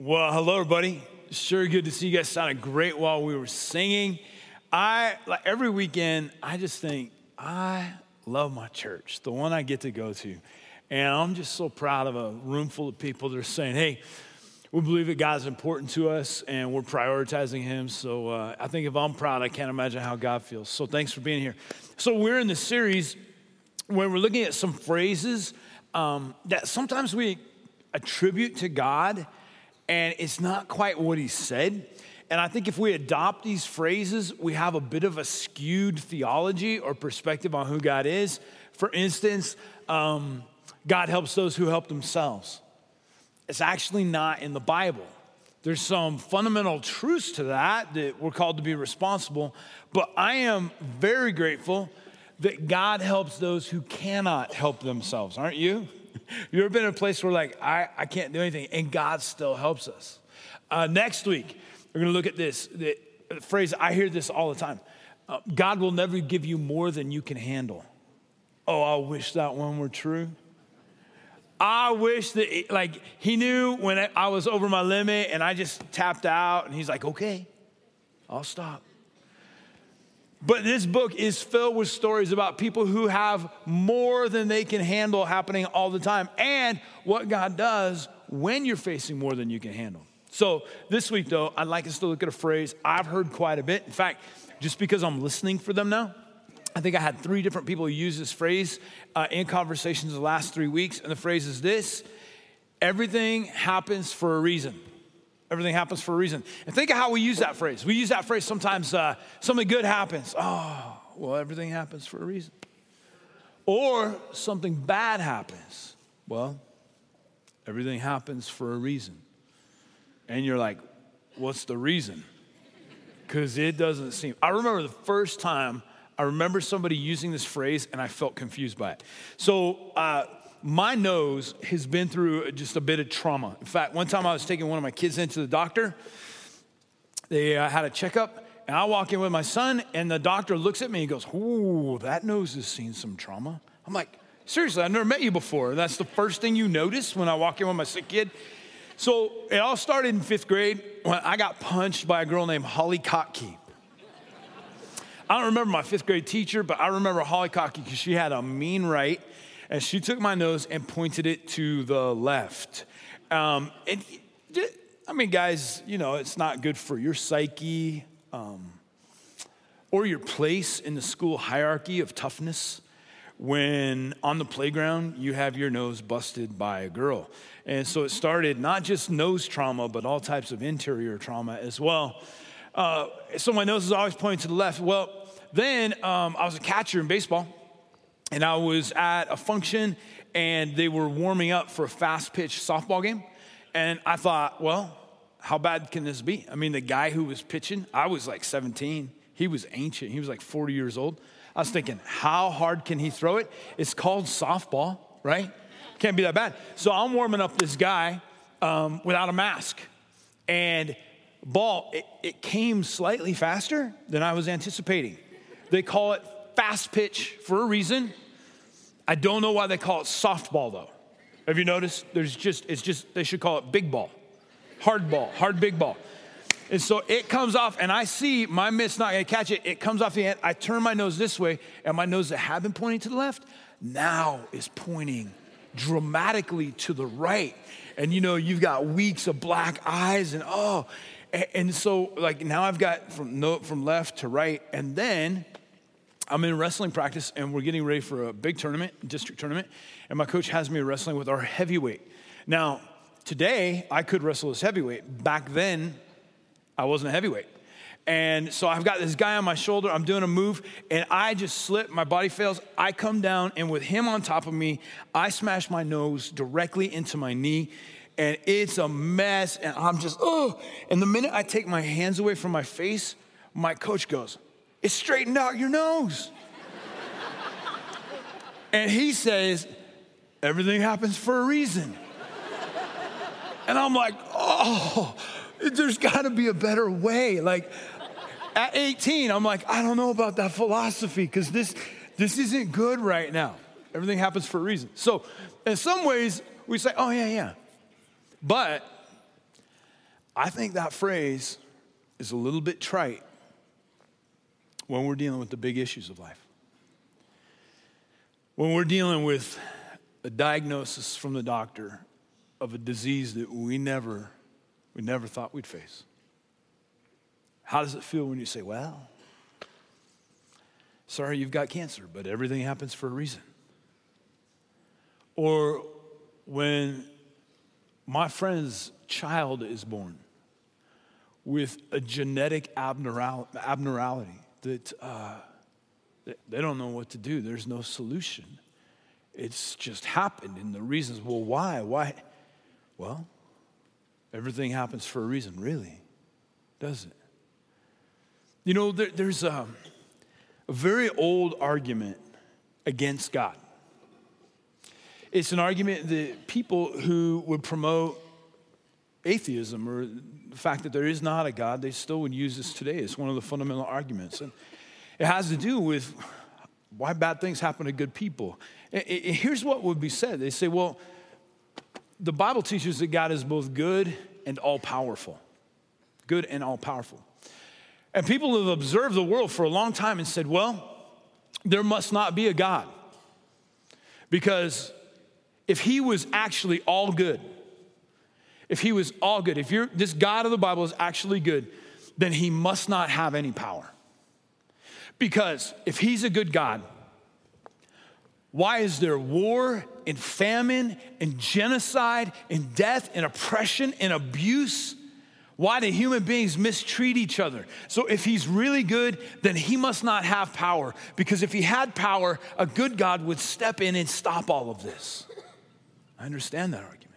Well, hello, everybody. Sure good to see you guys. Sounded great while we were singing. I like every weekend. I just think I love my church, the one I get to go to, and I'm just so proud of a room full of people that are saying, "Hey, we believe that God's important to us, and we're prioritizing Him." So uh, I think if I'm proud, I can't imagine how God feels. So thanks for being here. So we're in the series where we're looking at some phrases um, that sometimes we attribute to God and it's not quite what he said. And I think if we adopt these phrases, we have a bit of a skewed theology or perspective on who God is. For instance, um, God helps those who help themselves. It's actually not in the Bible. There's some fundamental truths to that that we're called to be responsible, but I am very grateful that God helps those who cannot help themselves, aren't you? you ever been in a place where, like, I, I can't do anything, and God still helps us? Uh, next week, we're going to look at this the phrase, I hear this all the time uh, God will never give you more than you can handle. Oh, I wish that one were true. I wish that, like, he knew when I was over my limit and I just tapped out, and he's like, okay, I'll stop. But this book is filled with stories about people who have more than they can handle happening all the time and what God does when you're facing more than you can handle. So, this week, though, I'd like us to look at a phrase I've heard quite a bit. In fact, just because I'm listening for them now, I think I had three different people use this phrase uh, in conversations the last three weeks. And the phrase is this everything happens for a reason. Everything happens for a reason. And think of how we use that phrase. We use that phrase sometimes uh, something good happens. Oh, well, everything happens for a reason. Or something bad happens. Well, everything happens for a reason. And you're like, what's the reason? Because it doesn't seem. I remember the first time I remember somebody using this phrase and I felt confused by it. So, uh, my nose has been through just a bit of trauma. In fact, one time I was taking one of my kids into the doctor. They uh, had a checkup, and I walk in with my son, and the doctor looks at me and goes, Ooh, that nose has seen some trauma. I'm like, Seriously, I've never met you before. That's the first thing you notice when I walk in with my sick kid. So it all started in fifth grade when I got punched by a girl named Holly Kotke. I don't remember my fifth grade teacher, but I remember Holly Kotke because she had a mean right and she took my nose and pointed it to the left. Um, and I mean, guys, you know, it's not good for your psyche um, or your place in the school hierarchy of toughness when on the playground you have your nose busted by a girl. And so it started not just nose trauma, but all types of interior trauma as well. Uh, so my nose is always pointing to the left. Well, then um, I was a catcher in baseball and I was at a function and they were warming up for a fast pitch softball game. And I thought, well, how bad can this be? I mean, the guy who was pitching, I was like 17. He was ancient. He was like 40 years old. I was thinking, how hard can he throw it? It's called softball, right? Can't be that bad. So I'm warming up this guy um, without a mask. And ball, it, it came slightly faster than I was anticipating. They call it fast pitch for a reason. I don't know why they call it softball though. Have you noticed? There's just, it's just, they should call it big ball, hard ball, hard big ball. And so it comes off, and I see my mitt's not gonna catch it. It comes off the end. I turn my nose this way, and my nose that had been pointing to the left now is pointing dramatically to the right. And you know, you've got weeks of black eyes, and oh, and, and so like now I've got from no, from left to right, and then I'm in wrestling practice and we're getting ready for a big tournament, district tournament, and my coach has me wrestling with our heavyweight. Now, today I could wrestle as heavyweight. Back then, I wasn't a heavyweight. And so I've got this guy on my shoulder, I'm doing a move, and I just slip, my body fails. I come down, and with him on top of me, I smash my nose directly into my knee, and it's a mess, and I'm just, oh. And the minute I take my hands away from my face, my coach goes, it straightened out your nose. and he says, everything happens for a reason. And I'm like, oh, there's got to be a better way. Like at 18, I'm like, I don't know about that philosophy because this, this isn't good right now. Everything happens for a reason. So, in some ways, we say, oh, yeah, yeah. But I think that phrase is a little bit trite when we're dealing with the big issues of life. When we're dealing with a diagnosis from the doctor of a disease that we never, we never thought we'd face. How does it feel when you say, Well, sorry you've got cancer, but everything happens for a reason? Or when my friend's child is born with a genetic abnormality that uh, they don't know what to do, there's no solution. It's just happened. And the reasons, well, why? Why? Well, everything happens for a reason, really, does it? You know, there, there's a, a very old argument against God. It's an argument that people who would promote atheism or the fact that there is not a God, they still would use this today. It's one of the fundamental arguments. And it has to do with why bad things happen to good people. And here's what would be said they say, well, the Bible teaches that God is both good and all powerful. Good and all powerful. And people have observed the world for a long time and said, well, there must not be a God. Because if he was actually all good, if he was all good, if you're, this God of the Bible is actually good, then he must not have any power. Because if he's a good God, why is there war and famine and genocide and death and oppression and abuse? Why do human beings mistreat each other? So, if he's really good, then he must not have power. Because if he had power, a good God would step in and stop all of this. I understand that argument.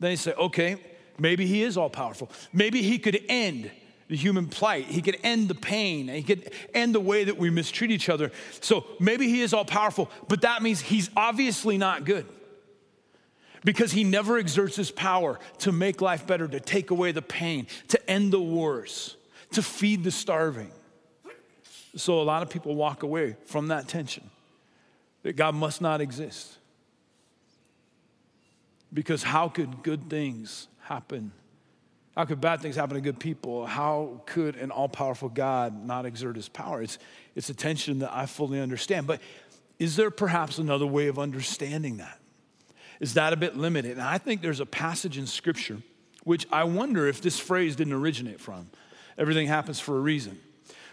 Then you say, okay, maybe he is all powerful. Maybe he could end the human plight. He could end the pain. He could end the way that we mistreat each other. So maybe he is all powerful, but that means he's obviously not good because he never exerts his power to make life better, to take away the pain, to end the wars, to feed the starving. So a lot of people walk away from that tension that God must not exist. Because how could good things happen? How could bad things happen to good people? How could an all powerful God not exert his power? It's, it's a tension that I fully understand. But is there perhaps another way of understanding that? Is that a bit limited? And I think there's a passage in Scripture which I wonder if this phrase didn't originate from. Everything happens for a reason.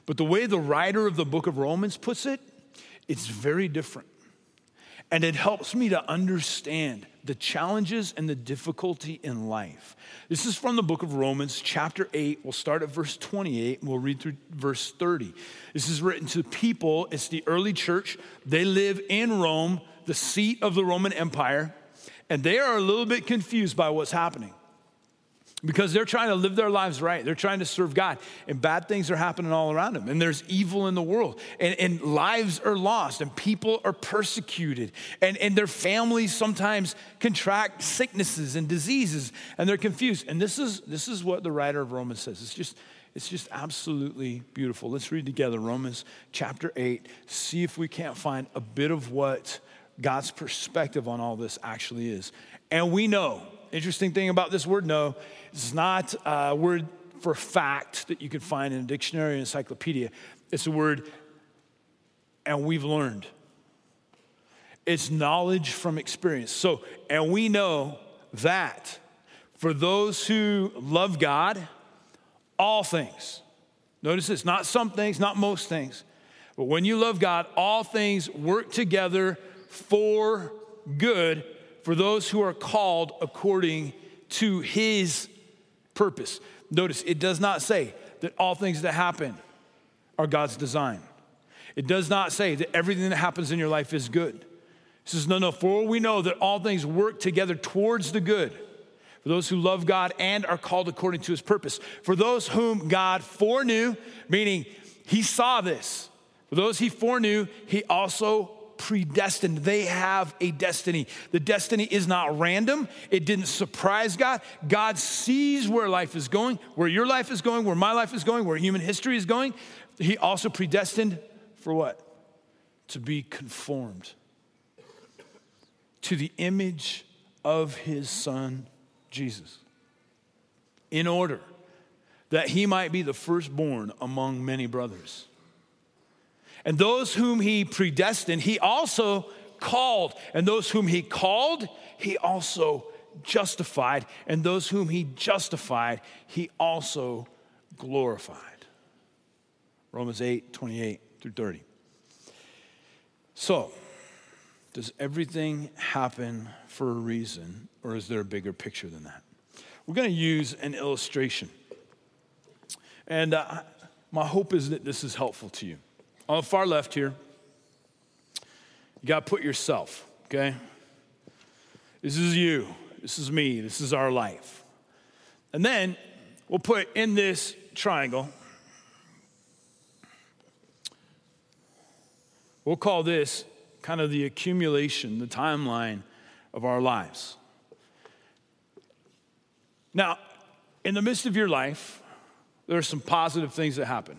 But the way the writer of the book of Romans puts it, it's very different. And it helps me to understand the challenges and the difficulty in life. This is from the book of Romans, chapter 8. We'll start at verse 28 and we'll read through verse 30. This is written to people, it's the early church. They live in Rome, the seat of the Roman Empire, and they are a little bit confused by what's happening because they're trying to live their lives right. They're trying to serve God, and bad things are happening all around them. And there's evil in the world, and, and lives are lost, and people are persecuted, and, and their families sometimes contract sicknesses and diseases, and they're confused. And this is, this is what the writer of Romans says. It's just, it's just absolutely beautiful. Let's read together Romans chapter 8, see if we can't find a bit of what God's perspective on all this actually is. And we know, interesting thing about this word know, it's not a word for fact that you can find in a dictionary or encyclopedia. It's a word, and we've learned. It's knowledge from experience. So, and we know that for those who love God, all things, notice this, not some things, not most things, but when you love God, all things work together for good for those who are called according to his purpose. Notice it does not say that all things that happen are God's design. It does not say that everything that happens in your life is good. It says, no, no, for we know that all things work together towards the good for those who love God and are called according to his purpose. For those whom God foreknew, meaning he saw this. For those he foreknew, he also predestined. They have a destiny. The destiny is not random, it didn't surprise God. God sees where life is going, where your life is going, where my life is going, where human history is going. He also predestined for what? To be conformed to the image of his son, Jesus. in order that he might be the firstborn among many brothers. And those whom he predestined, he also called. And those whom he called, he also justified. And those whom he justified, he also glorified. Romans 8, 28 through 30. So, does everything happen for a reason, or is there a bigger picture than that? We're going to use an illustration. And uh, my hope is that this is helpful to you. On the far left here, you got to put yourself, okay? This is you. This is me. This is our life. And then we'll put in this triangle, we'll call this kind of the accumulation, the timeline of our lives. Now, in the midst of your life, there are some positive things that happen.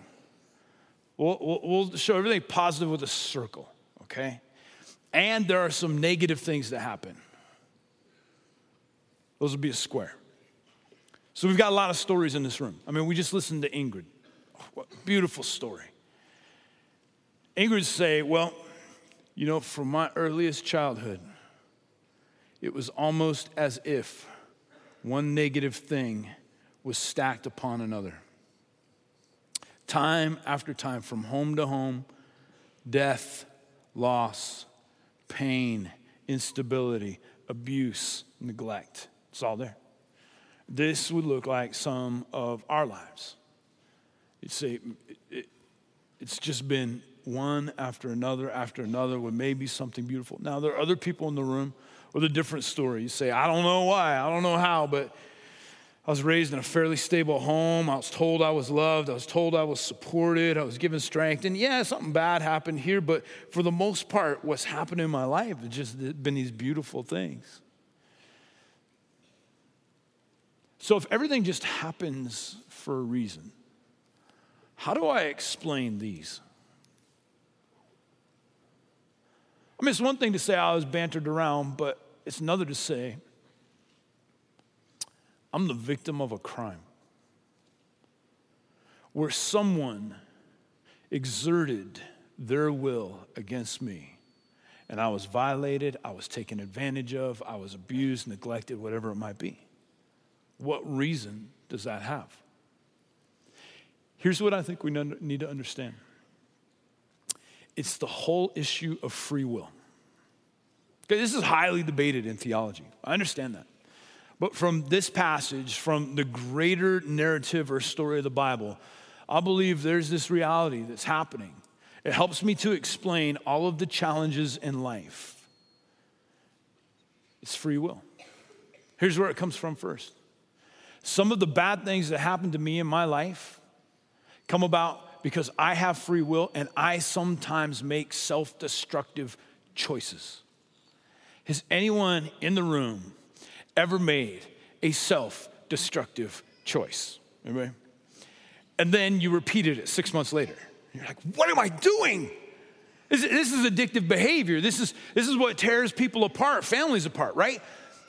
We'll, we'll, show everything positive with a circle, okay? And there are some negative things that happen. Those would be a square. So we've got a lot of stories in this room. I mean, we just listened to Ingrid. What beautiful story. Ingrid say, well, you know, from my earliest childhood, it was almost as if one negative thing was stacked upon another time after time, from home to home, death, loss, pain, instability, abuse, neglect. It's all there. This would look like some of our lives. You'd say it, it's just been one after another after another with maybe something beautiful. Now, there are other people in the room with a different story. You say, I don't know why, I don't know how, but I was raised in a fairly stable home. I was told I was loved. I was told I was supported. I was given strength. And yeah, something bad happened here, but for the most part, what's happened in my life has just been these beautiful things. So if everything just happens for a reason, how do I explain these? I mean, it's one thing to say oh, I was bantered around, but it's another to say I'm the victim of a crime where someone exerted their will against me. And I was violated, I was taken advantage of, I was abused, neglected, whatever it might be. What reason does that have? Here's what I think we need to understand it's the whole issue of free will. Okay, this is highly debated in theology. I understand that. But from this passage, from the greater narrative or story of the Bible, I believe there's this reality that's happening. It helps me to explain all of the challenges in life. It's free will. Here's where it comes from first. Some of the bad things that happen to me in my life come about because I have free will and I sometimes make self destructive choices. Has anyone in the room ever made a self destructive choice. Anybody? And then you repeated it six months later. You're like, what am I doing? This, this is addictive behavior. This is, this is what tears people apart, families apart, right?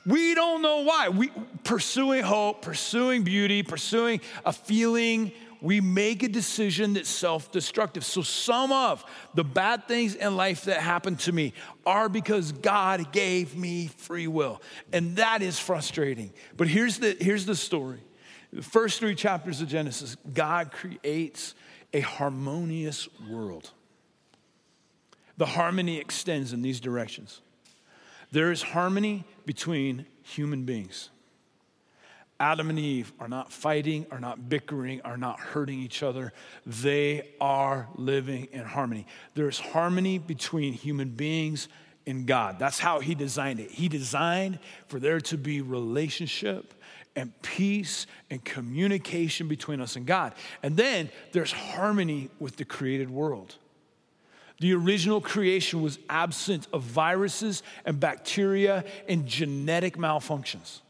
We don't know why. We pursuing hope, pursuing beauty, pursuing a feeling we make a decision that's self destructive. So, some of the bad things in life that happen to me are because God gave me free will. And that is frustrating. But here's the, here's the story the first three chapters of Genesis, God creates a harmonious world. The harmony extends in these directions. There is harmony between human beings. Adam and Eve are not fighting, are not bickering, are not hurting each other. They are living in harmony. There's harmony between human beings and God. That's how He designed it. He designed for there to be relationship and peace and communication between us and God. And then there's harmony with the created world. The original creation was absent of viruses and bacteria and genetic malfunctions.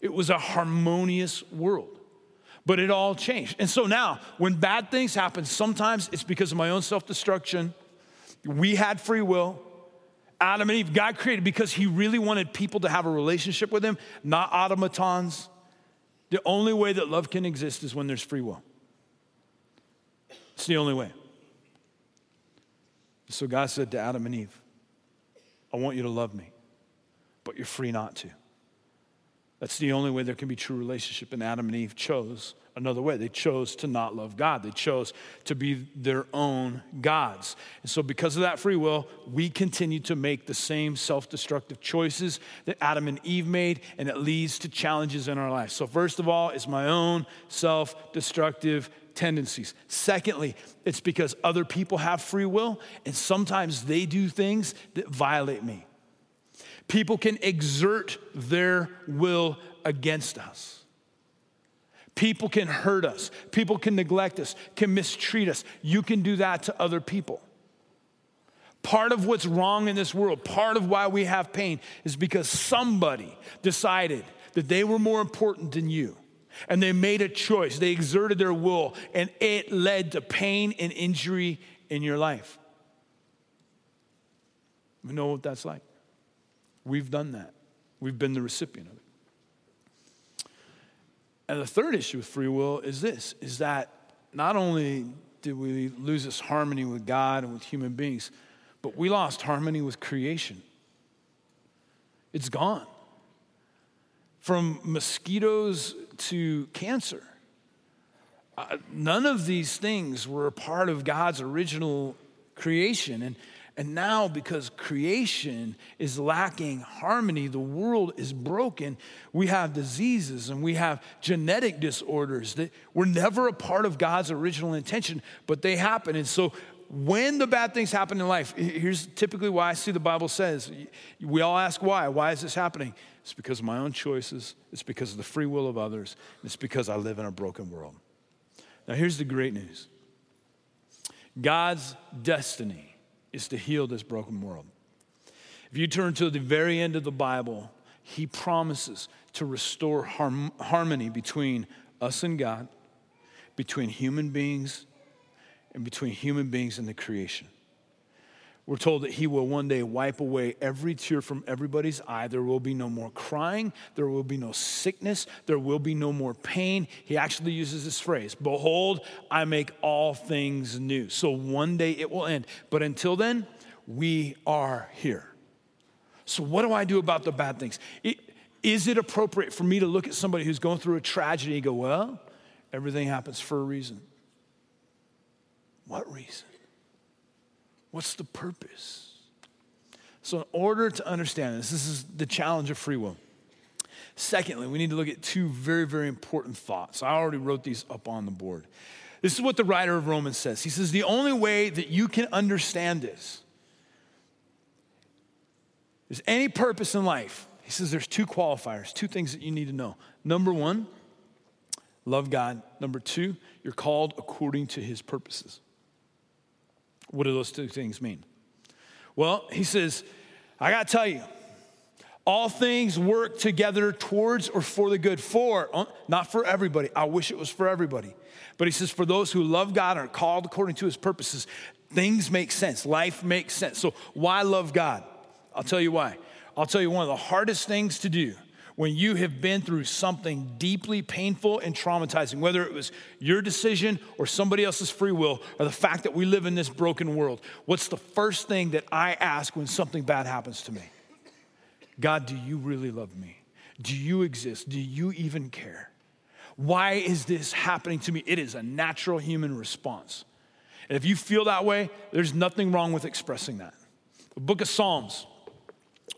It was a harmonious world. But it all changed. And so now, when bad things happen, sometimes it's because of my own self destruction. We had free will. Adam and Eve, God created because He really wanted people to have a relationship with Him, not automatons. The only way that love can exist is when there's free will. It's the only way. So God said to Adam and Eve, I want you to love me, but you're free not to. That's the only way there can be true relationship. And Adam and Eve chose another way. They chose to not love God. They chose to be their own gods. And so, because of that free will, we continue to make the same self destructive choices that Adam and Eve made, and it leads to challenges in our life. So, first of all, it's my own self destructive tendencies. Secondly, it's because other people have free will, and sometimes they do things that violate me. People can exert their will against us. People can hurt us. People can neglect us, can mistreat us. You can do that to other people. Part of what's wrong in this world, part of why we have pain, is because somebody decided that they were more important than you. And they made a choice, they exerted their will, and it led to pain and injury in your life. We know what that's like. We've done that. We've been the recipient of it. And the third issue with free will is this is that not only did we lose this harmony with God and with human beings, but we lost harmony with creation. It's gone. From mosquitoes to cancer. Uh, none of these things were a part of God's original creation. And and now, because creation is lacking harmony, the world is broken. We have diseases and we have genetic disorders that were never a part of God's original intention, but they happen. And so, when the bad things happen in life, here's typically why I see the Bible says, we all ask why. Why is this happening? It's because of my own choices, it's because of the free will of others, it's because I live in a broken world. Now, here's the great news God's destiny is to heal this broken world. If you turn to the very end of the Bible, he promises to restore harm, harmony between us and God, between human beings, and between human beings and the creation. We're told that he will one day wipe away every tear from everybody's eye. There will be no more crying. There will be no sickness. There will be no more pain. He actually uses this phrase Behold, I make all things new. So one day it will end. But until then, we are here. So, what do I do about the bad things? Is it appropriate for me to look at somebody who's going through a tragedy and go, Well, everything happens for a reason? What reason? What's the purpose? So, in order to understand this, this is the challenge of free will. Secondly, we need to look at two very, very important thoughts. I already wrote these up on the board. This is what the writer of Romans says. He says, The only way that you can understand this is any purpose in life. He says there's two qualifiers, two things that you need to know. Number one, love God. Number two, you're called according to his purposes. What do those two things mean? Well, he says, I got to tell you, all things work together towards or for the good. For, uh, not for everybody. I wish it was for everybody. But he says, for those who love God and are called according to his purposes, things make sense. Life makes sense. So, why love God? I'll tell you why. I'll tell you one of the hardest things to do when you have been through something deeply painful and traumatizing, whether it was your decision or somebody else's free will, or the fact that we live in this broken world, what's the first thing that I ask when something bad happens to me? God, do you really love me? Do you exist? Do you even care? Why is this happening to me? It is a natural human response. And if you feel that way, there's nothing wrong with expressing that. The book of Psalms,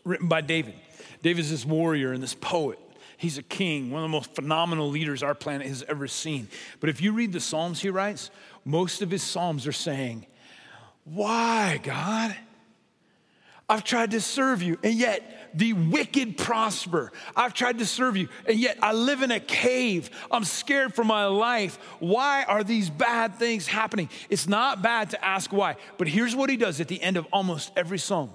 written by David. David's this warrior and this poet. He's a king, one of the most phenomenal leaders our planet has ever seen. But if you read the Psalms he writes, most of his Psalms are saying, Why, God? I've tried to serve you, and yet the wicked prosper. I've tried to serve you, and yet I live in a cave. I'm scared for my life. Why are these bad things happening? It's not bad to ask why, but here's what he does at the end of almost every psalm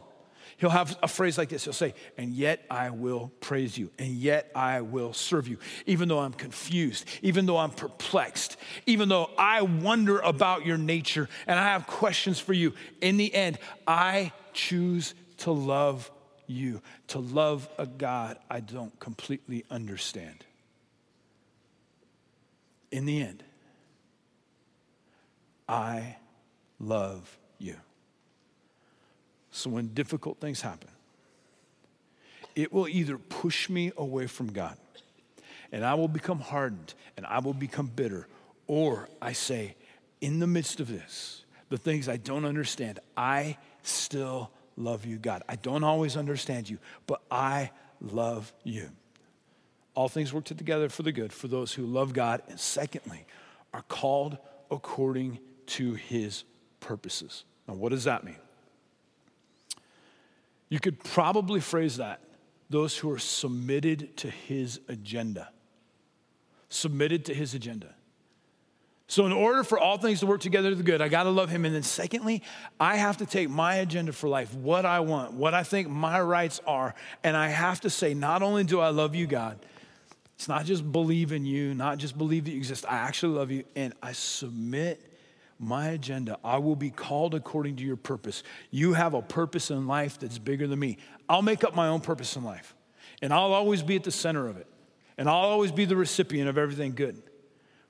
he'll have a phrase like this. He'll say, And yet I will praise you, and yet I will serve you, even though I'm confused, even though I'm perplexed, even though I wonder about your nature and I have questions for you. In the end, I choose to love you, to love a God I don't completely understand. in the end, I love you. So when difficult things happen, it will either push me away from God and I will become hardened and I will become bitter, or I say, in the midst of this, the things I don't understand, I still love you, God. I don't always understand you, but I love you. All things work together for the good for those who love God, and secondly, are called according to his purposes. Now, what does that mean? You could probably phrase that those who are submitted to his agenda. Submitted to his agenda. So, in order for all things to work together to the good, I got to love him. And then, secondly, I have to take my agenda for life, what I want, what I think my rights are. And I have to say, not only do I love you, God, it's not just believe in you, not just believe that you exist. I actually love you, and I submit my agenda. I will be called according to your purpose. You have a purpose in life that's bigger than me. I'll make up my own purpose in life, and I'll always be at the center of it, and I'll always be the recipient of everything good.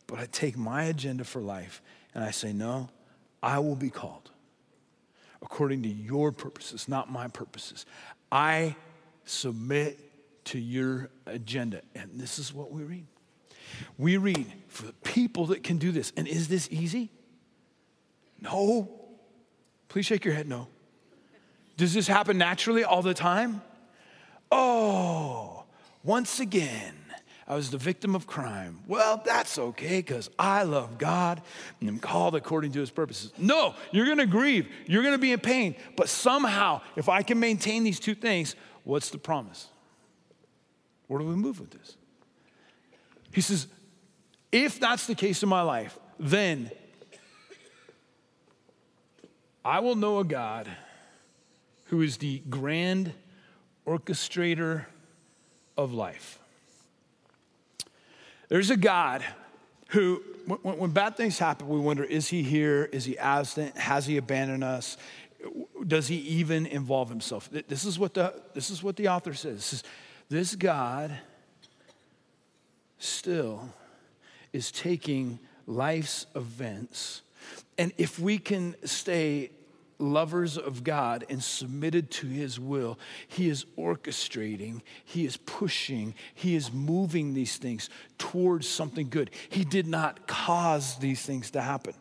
But I take my agenda for life and I say, no, I will be called according to your purposes, not my purposes. I submit to your agenda. And this is what we read. We read for the people that can do this. And is this easy? No. Please shake your head, no. Does this happen naturally all the time? Oh, once again, I was the victim of crime. Well, that's okay because I love God and am called according to his purposes. No, you're going to grieve. You're going to be in pain. But somehow, if I can maintain these two things, what's the promise? Where do we move with this? He says, if that's the case in my life, then I will know a God who is the grand orchestrator of life. There's a God who, when, when, bad things happen, we wonder is he here? Is he absent? Has he abandoned us? Does he even involve himself? This is what the, this is what the author says. Is, this God still is taking life's events, and if we can stay lovers of God and submitted to His will, He is orchestrating, He is pushing, He is moving these things towards something good. He did not cause these things to happen.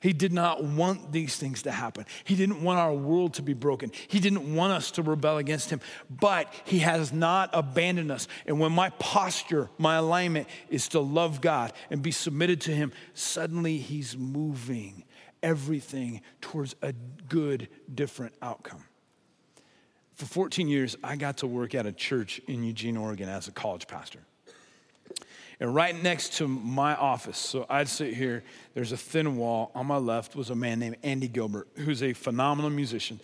He did not want these things to happen. He didn't want our world to be broken. He didn't want us to rebel against Him. But He has not abandoned us. And when my posture, my alignment is to love God and be submitted to Him, suddenly He's moving everything towards a good, different outcome. For 14 years, I got to work at a church in Eugene, Oregon as a college pastor. And right next to my office, so I'd sit here, there's a thin wall. On my left was a man named Andy Gilbert, who's a phenomenal musician,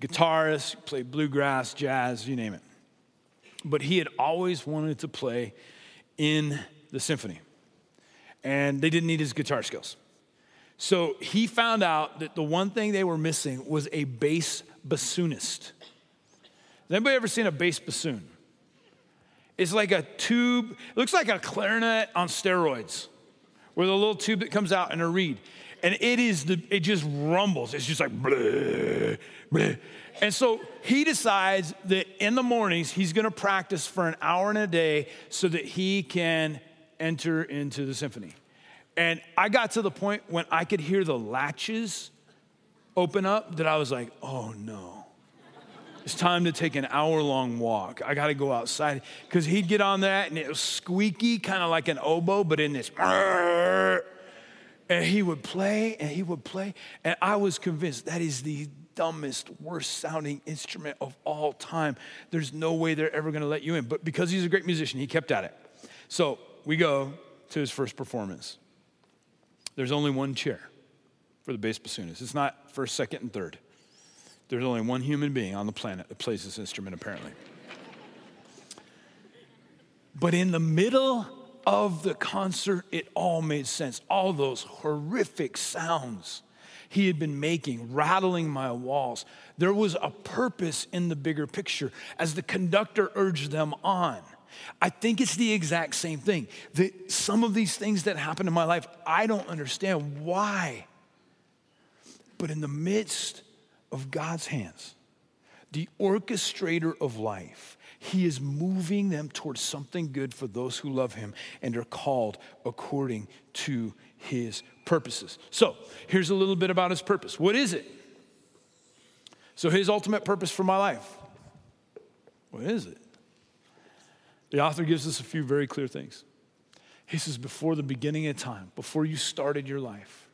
guitarist, played bluegrass, jazz, you name it. But he had always wanted to play in the symphony. And they didn't need his guitar skills. So he found out that the one thing they were missing was a bass bassoonist. Has anybody ever seen a bass bassoon? It's like a tube, it looks like a clarinet on steroids, with a little tube that comes out and a reed. And it is the, it just rumbles. It's just like bleh, bleh. And so he decides that in the mornings he's gonna practice for an hour and a day so that he can enter into the symphony. And I got to the point when I could hear the latches open up that I was like, oh no. It's time to take an hour long walk. I got to go outside. Because he'd get on that and it was squeaky, kind of like an oboe, but in this. And he would play and he would play. And I was convinced that is the dumbest, worst sounding instrument of all time. There's no way they're ever going to let you in. But because he's a great musician, he kept at it. So we go to his first performance. There's only one chair for the bass bassoonist. It's not first, second, and third. There's only one human being on the planet that plays this instrument, apparently. but in the middle of the concert, it all made sense. All those horrific sounds he had been making, rattling my walls. There was a purpose in the bigger picture as the conductor urged them on. I think it's the exact same thing. That some of these things that happen in my life, I don't understand why. But in the midst of God's hands, the orchestrator of life, he is moving them towards something good for those who love him and are called according to his purposes. So, here's a little bit about his purpose. What is it? So, his ultimate purpose for my life. What is it? The author gives us a few very clear things. He says, before the beginning of time, before you started your life,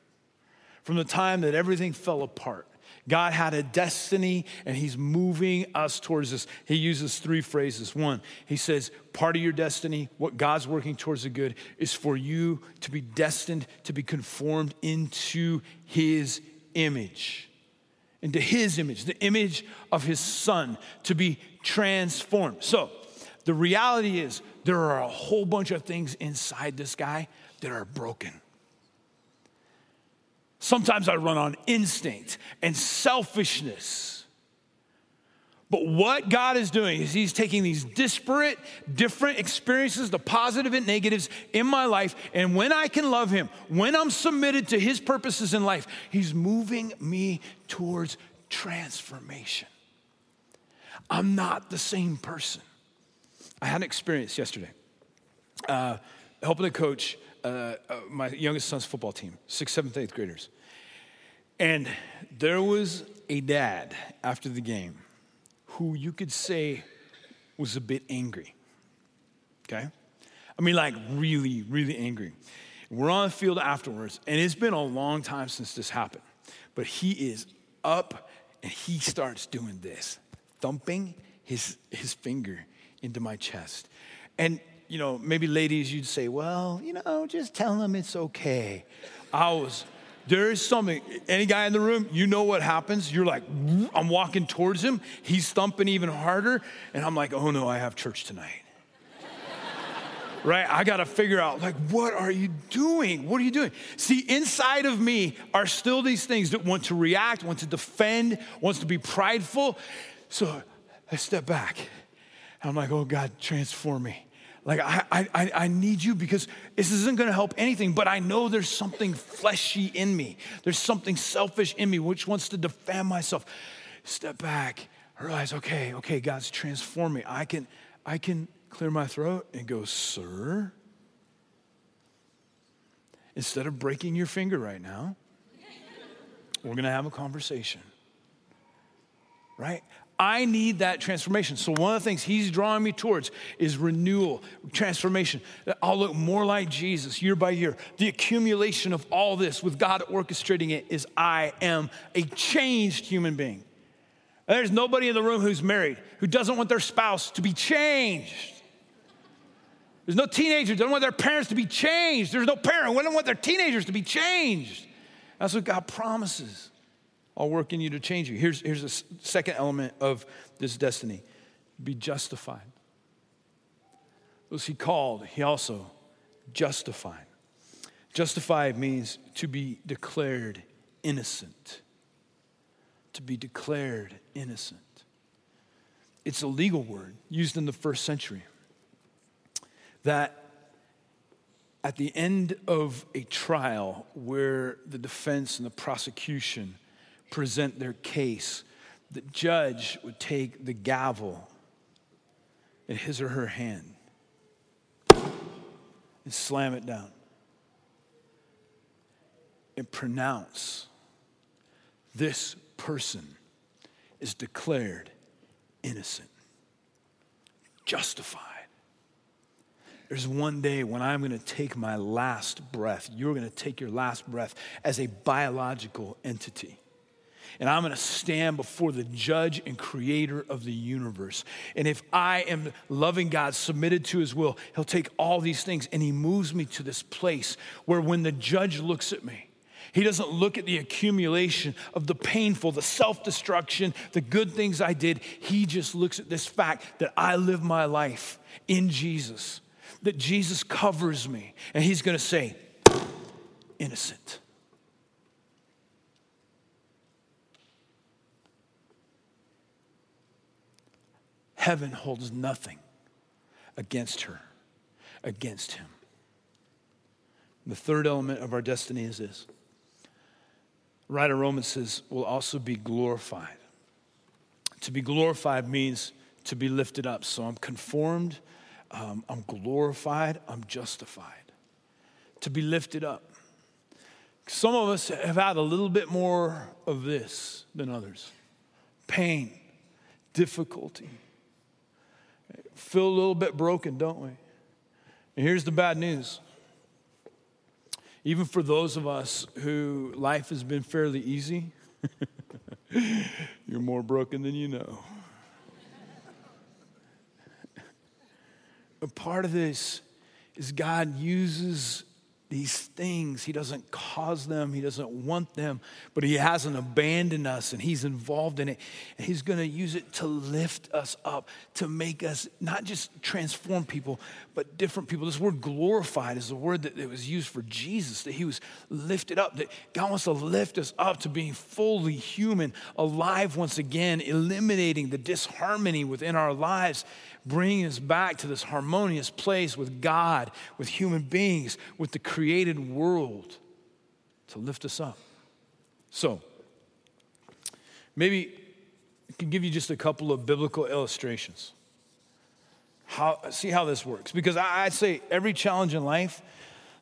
from the time that everything fell apart, God had a destiny and He's moving us towards this. He uses three phrases. One, He says, part of your destiny, what God's working towards the good, is for you to be destined to be conformed into His image. Into His image, the image of His Son, to be transformed. So, the reality is, there are a whole bunch of things inside this guy that are broken. Sometimes I run on instinct and selfishness. But what God is doing is He's taking these disparate, different experiences, the positive and negatives in my life, and when I can love Him, when I'm submitted to His purposes in life, He's moving me towards transformation. I'm not the same person. I had an experience yesterday uh, helping to coach uh, uh, my youngest son's football team, sixth, seventh, eighth graders. And there was a dad after the game who you could say was a bit angry. Okay? I mean, like really, really angry. We're on the field afterwards, and it's been a long time since this happened. But he is up and he starts doing this, thumping his, his finger into my chest. And, you know, maybe ladies, you'd say, well, you know, just tell him it's okay. I was there is something, any guy in the room, you know what happens. You're like, I'm walking towards him. He's thumping even harder. And I'm like, oh no, I have church tonight. right? I got to figure out, like, what are you doing? What are you doing? See, inside of me are still these things that want to react, want to defend, wants to be prideful. So I step back. I'm like, oh God, transform me. Like, I, I, I need you because this isn't going to help anything, but I know there's something fleshy in me. There's something selfish in me which wants to defend myself. Step back, realize, okay, okay, God's transformed me. I can, I can clear my throat and go, sir, instead of breaking your finger right now, we're going to have a conversation. Right? I need that transformation. So, one of the things he's drawing me towards is renewal, transformation. I'll look more like Jesus year by year. The accumulation of all this with God orchestrating it is I am a changed human being. There's nobody in the room who's married who doesn't want their spouse to be changed. There's no teenager who doesn't want their parents to be changed. There's no parent who doesn't want their teenagers to be changed. That's what God promises. I'll work in you to change you. Here's, here's a second element of this destiny be justified. Was he called? He also justified. Justified means to be declared innocent. To be declared innocent. It's a legal word used in the first century that at the end of a trial where the defense and the prosecution present their case, the judge would take the gavel in his or her hand and slam it down and pronounce this person is declared innocent, justified. There's one day when I'm going to take my last breath. You're going to take your last breath as a biological entity and I'm going to stand before the judge and creator of the universe. And if I am loving God, submitted to his will, he'll take all these things and he moves me to this place where when the judge looks at me, he doesn't look at the accumulation of the painful, the self destruction, the good things I did. He just looks at this fact that I live my life in Jesus, that Jesus covers me. And he's going to say, innocent. Heaven holds nothing against her, against him. The third element of our destiny is this. Writer Romans says, will also be glorified. To be glorified means to be lifted up. So I'm conformed, um, I'm glorified, I'm justified. To be lifted up. Some of us have had a little bit more of this than others pain, difficulty. Feel a little bit broken, don't we? And here's the bad news. Even for those of us who life has been fairly easy, you're more broken than you know. A part of this is God uses these things. He doesn't cause them, He doesn't want them, but He hasn't abandoned us and He's involved in it. And He's going to use it to lift us up, to make us not just transform people, but different people. This word glorified is the word that was used for Jesus, that He was lifted up, that God wants to lift us up to being fully human, alive once again, eliminating the disharmony within our lives bringing us back to this harmonious place with God, with human beings, with the created world to lift us up. So, maybe I can give you just a couple of biblical illustrations. How, see how this works. Because I, I'd say every challenge in life,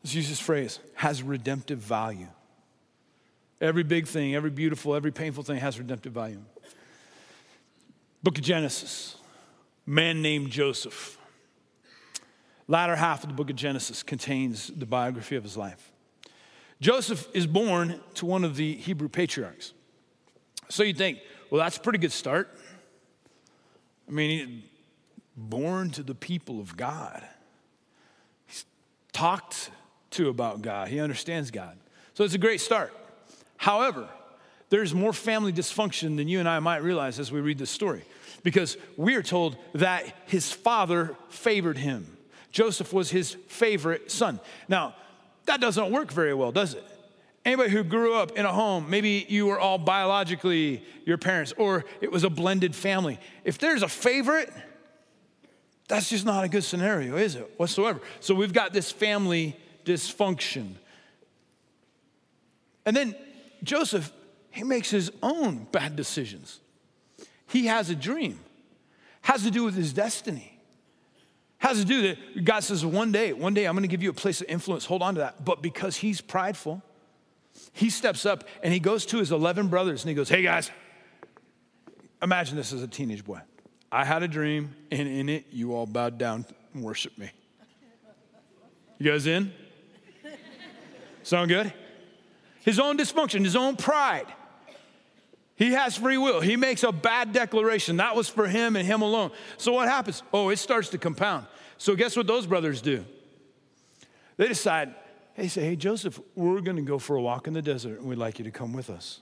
let's use this phrase, has redemptive value. Every big thing, every beautiful, every painful thing has redemptive value. Book of Genesis man named Joseph. Latter half of the book of Genesis contains the biography of his life. Joseph is born to one of the Hebrew patriarchs. So you think, well, that's a pretty good start. I mean, born to the people of God. He's talked to about God. He understands God. So it's a great start. However, there's more family dysfunction than you and I might realize as we read this story because we are told that his father favored him. Joseph was his favorite son. Now, that doesn't work very well, does it? Anybody who grew up in a home, maybe you were all biologically your parents, or it was a blended family. If there's a favorite, that's just not a good scenario, is it? Whatsoever. So we've got this family dysfunction. And then Joseph, he makes his own bad decisions. He has a dream, has to do with his destiny. Has to do that God says, one day, one day I'm gonna give you a place of influence. Hold on to that. But because he's prideful, he steps up and he goes to his 11 brothers and he goes, Hey guys, imagine this as a teenage boy. I had a dream, and in it, you all bowed down and worshiped me. You guys in? Sound good? His own dysfunction, his own pride. He has free will. He makes a bad declaration. That was for him and him alone. So what happens? Oh, it starts to compound. So guess what those brothers do? They decide, hey, say, hey, Joseph, we're going to go for a walk in the desert and we'd like you to come with us.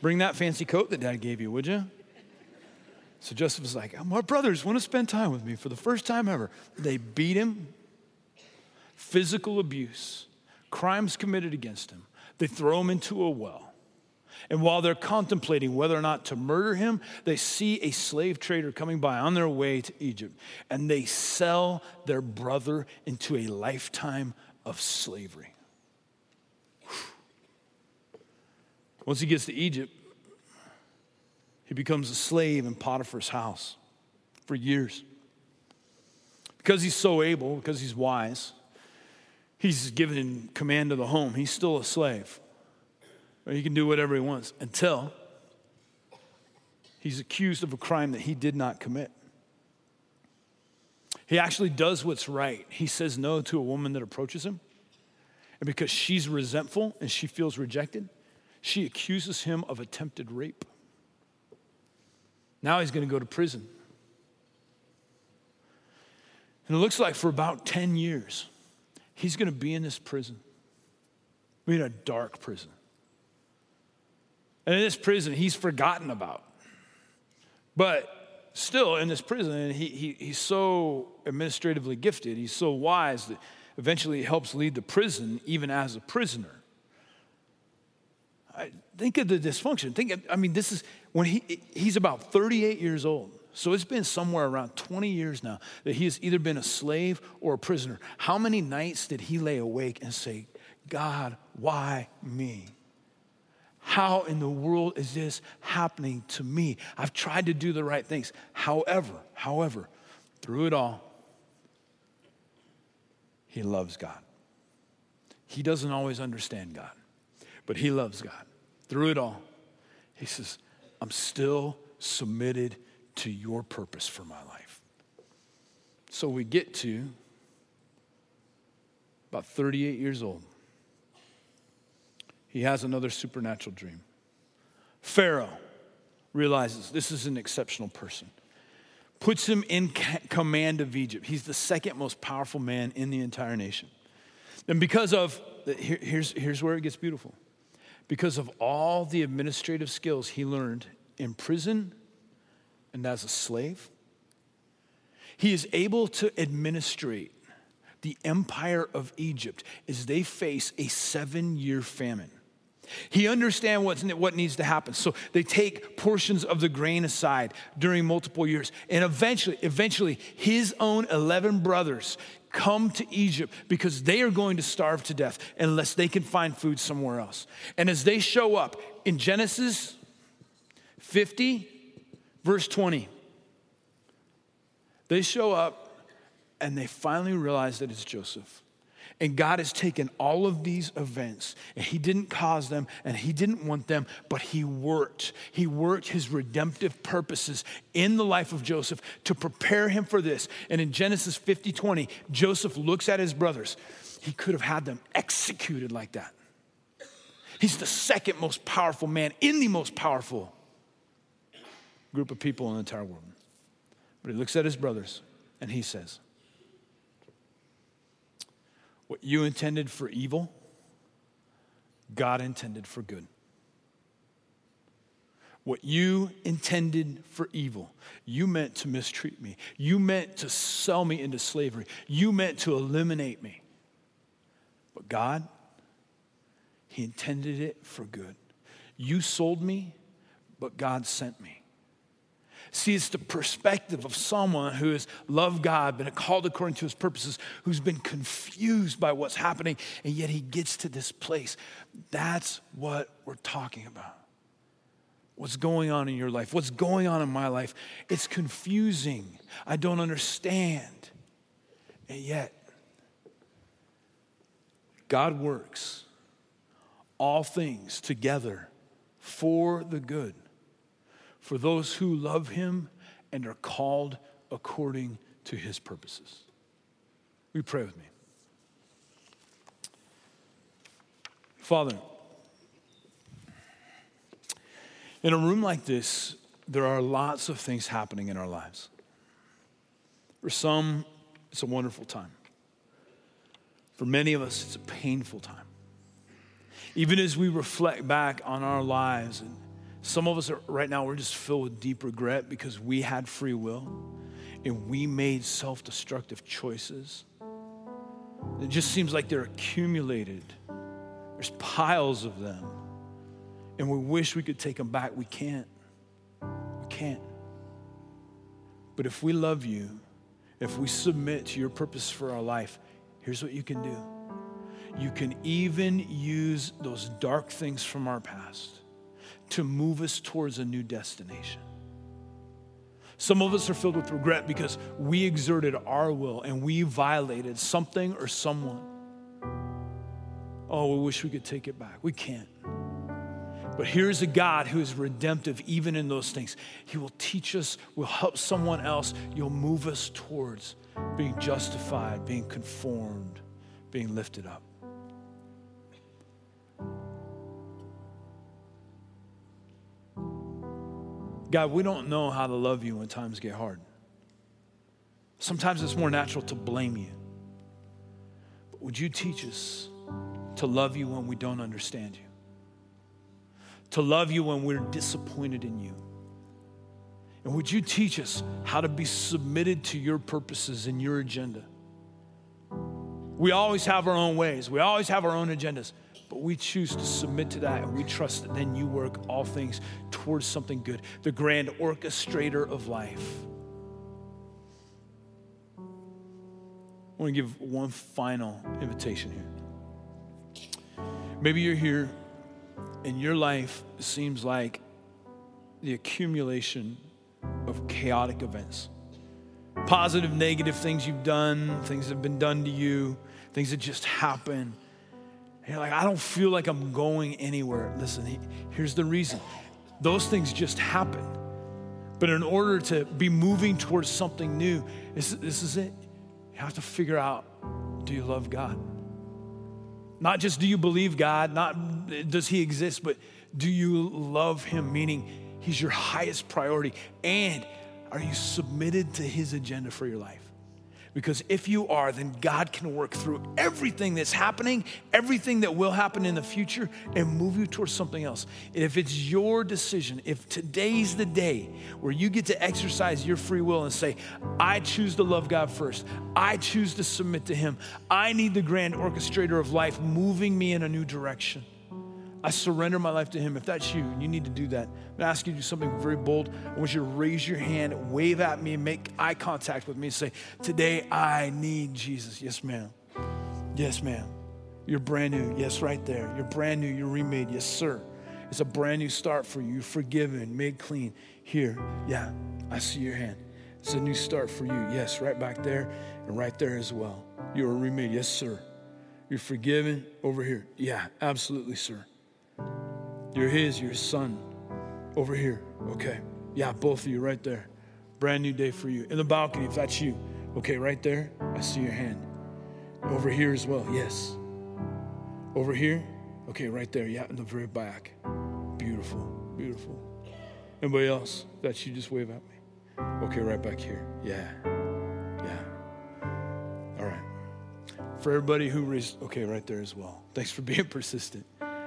Bring that fancy coat that dad gave you, would you? So Joseph is like, my brothers want to spend time with me for the first time ever. They beat him, physical abuse, crimes committed against him. They throw him into a well. And while they're contemplating whether or not to murder him, they see a slave trader coming by on their way to Egypt, and they sell their brother into a lifetime of slavery. Once he gets to Egypt, he becomes a slave in Potiphar's house for years. Because he's so able, because he's wise, he's given command of the home. He's still a slave or he can do whatever he wants until he's accused of a crime that he did not commit. He actually does what's right. He says no to a woman that approaches him. And because she's resentful and she feels rejected, she accuses him of attempted rape. Now he's going to go to prison. And it looks like for about 10 years, he's going to be in this prison. I mean, a dark prison. And in this prison, he's forgotten about. But still, in this prison, he, he, he's so administratively gifted, he's so wise that eventually he helps lead the prison even as a prisoner. I, think of the dysfunction. Think, I mean, this is when he, he's about 38 years old. So it's been somewhere around 20 years now that he has either been a slave or a prisoner. How many nights did he lay awake and say, God, why me? How in the world is this happening to me? I've tried to do the right things. However, however, through it all, he loves God. He doesn't always understand God, but he loves God. Through it all, he says, I'm still submitted to your purpose for my life. So we get to about 38 years old. He has another supernatural dream. Pharaoh realizes this is an exceptional person, puts him in command of Egypt. He's the second most powerful man in the entire nation. And because of, here's, here's where it gets beautiful. Because of all the administrative skills he learned in prison and as a slave, he is able to administrate the empire of Egypt as they face a seven year famine. He understands what's, what needs to happen. So they take portions of the grain aside during multiple years. And eventually, eventually, his own 11 brothers come to Egypt because they are going to starve to death unless they can find food somewhere else. And as they show up in Genesis 50, Verse 20. They show up and they finally realize that it's Joseph. And God has taken all of these events and He didn't cause them and He didn't want them, but He worked. He worked His redemptive purposes in the life of Joseph to prepare him for this. And in Genesis 50 20, Joseph looks at his brothers. He could have had them executed like that. He's the second most powerful man in the most powerful group of people in the entire world. But he looks at his brothers and he says, What you intended for evil, God intended for good. What you intended for evil, you meant to mistreat me. You meant to sell me into slavery. You meant to eliminate me. But God, He intended it for good. You sold me, but God sent me. See, it's the perspective of someone who has loved God, been called according to his purposes, who's been confused by what's happening, and yet he gets to this place. That's what we're talking about. What's going on in your life? What's going on in my life? It's confusing. I don't understand. And yet, God works all things together for the good for those who love him and are called according to his purposes. We pray with me. Father, in a room like this, there are lots of things happening in our lives. For some, it's a wonderful time. For many of us, it's a painful time. Even as we reflect back on our lives and some of us are, right now, we're just filled with deep regret because we had free will and we made self destructive choices. It just seems like they're accumulated. There's piles of them. And we wish we could take them back. We can't. We can't. But if we love you, if we submit to your purpose for our life, here's what you can do. You can even use those dark things from our past to move us towards a new destination. Some of us are filled with regret because we exerted our will and we violated something or someone. Oh, we wish we could take it back. We can't. But here's a God who is redemptive even in those things. He will teach us, will help someone else. You'll move us towards being justified, being conformed, being lifted up. God, we don't know how to love you when times get hard. Sometimes it's more natural to blame you. But would you teach us to love you when we don't understand you? To love you when we're disappointed in you? And would you teach us how to be submitted to your purposes and your agenda? We always have our own ways, we always have our own agendas. But we choose to submit to that and we trust that then you work all things towards something good, the grand orchestrator of life. I want to give one final invitation here. Maybe you're here and your life seems like the accumulation of chaotic events positive, negative things you've done, things that have been done to you, things that just happen. You're like, I don't feel like I'm going anywhere. Listen, here's the reason those things just happen. But in order to be moving towards something new, this, this is it. You have to figure out do you love God? Not just do you believe God, not does He exist, but do you love Him? Meaning, He's your highest priority. And are you submitted to His agenda for your life? Because if you are, then God can work through everything that's happening, everything that will happen in the future, and move you towards something else. And if it's your decision, if today's the day where you get to exercise your free will and say, I choose to love God first, I choose to submit to Him, I need the grand orchestrator of life moving me in a new direction I surrender my life to Him. If that's you, you need to do that. I'm gonna ask you to do something very bold. I want you to raise your hand, wave at me, make eye contact with me and say, Today I need Jesus. Yes, ma'am. Yes, ma'am. You're brand new. Yes, right there. You're brand new. You're remade. Yes, sir. It's a brand new start for you. You're forgiven, made clean. Here. Yeah, I see your hand. It's a new start for you. Yes, right back there and right there as well. You're remade. Yes, sir. You're forgiven over here. Yeah, absolutely, sir. You're his, you're his son. Over here. Okay. Yeah, both of you right there. Brand new day for you. In the balcony, if that's you. Okay, right there. I see your hand. Over here as well. Yes. Over here. Okay, right there. Yeah, in the very back. Beautiful. Beautiful. Anybody else? That's you. Just wave at me. Okay, right back here. Yeah. Yeah. All right. For everybody who raised, okay, right there as well. Thanks for being persistent.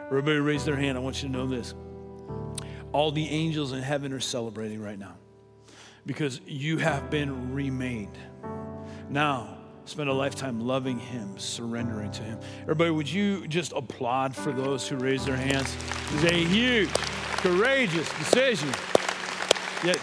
Everybody raise their hand. I want you to know this. All the angels in heaven are celebrating right now because you have been remade. Now, spend a lifetime loving Him, surrendering to Him. Everybody, would you just applaud for those who raise their hands? It's a huge, courageous decision. Yeah.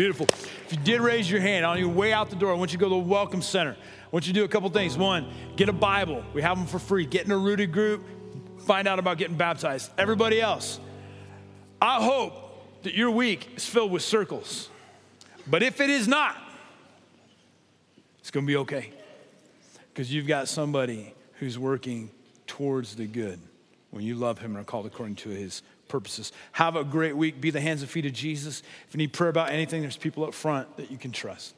Beautiful. If you did raise your hand on your way out the door, I want you to go to the Welcome Center. I want you to do a couple things. One, get a Bible. We have them for free. Get in a rooted group. Find out about getting baptized. Everybody else, I hope that your week is filled with circles. But if it is not, it's going to be okay. Because you've got somebody who's working towards the good when you love him and are called according to his purposes. Have a great week. Be the hands and feet of Jesus. If you need prayer about anything, there's people up front that you can trust.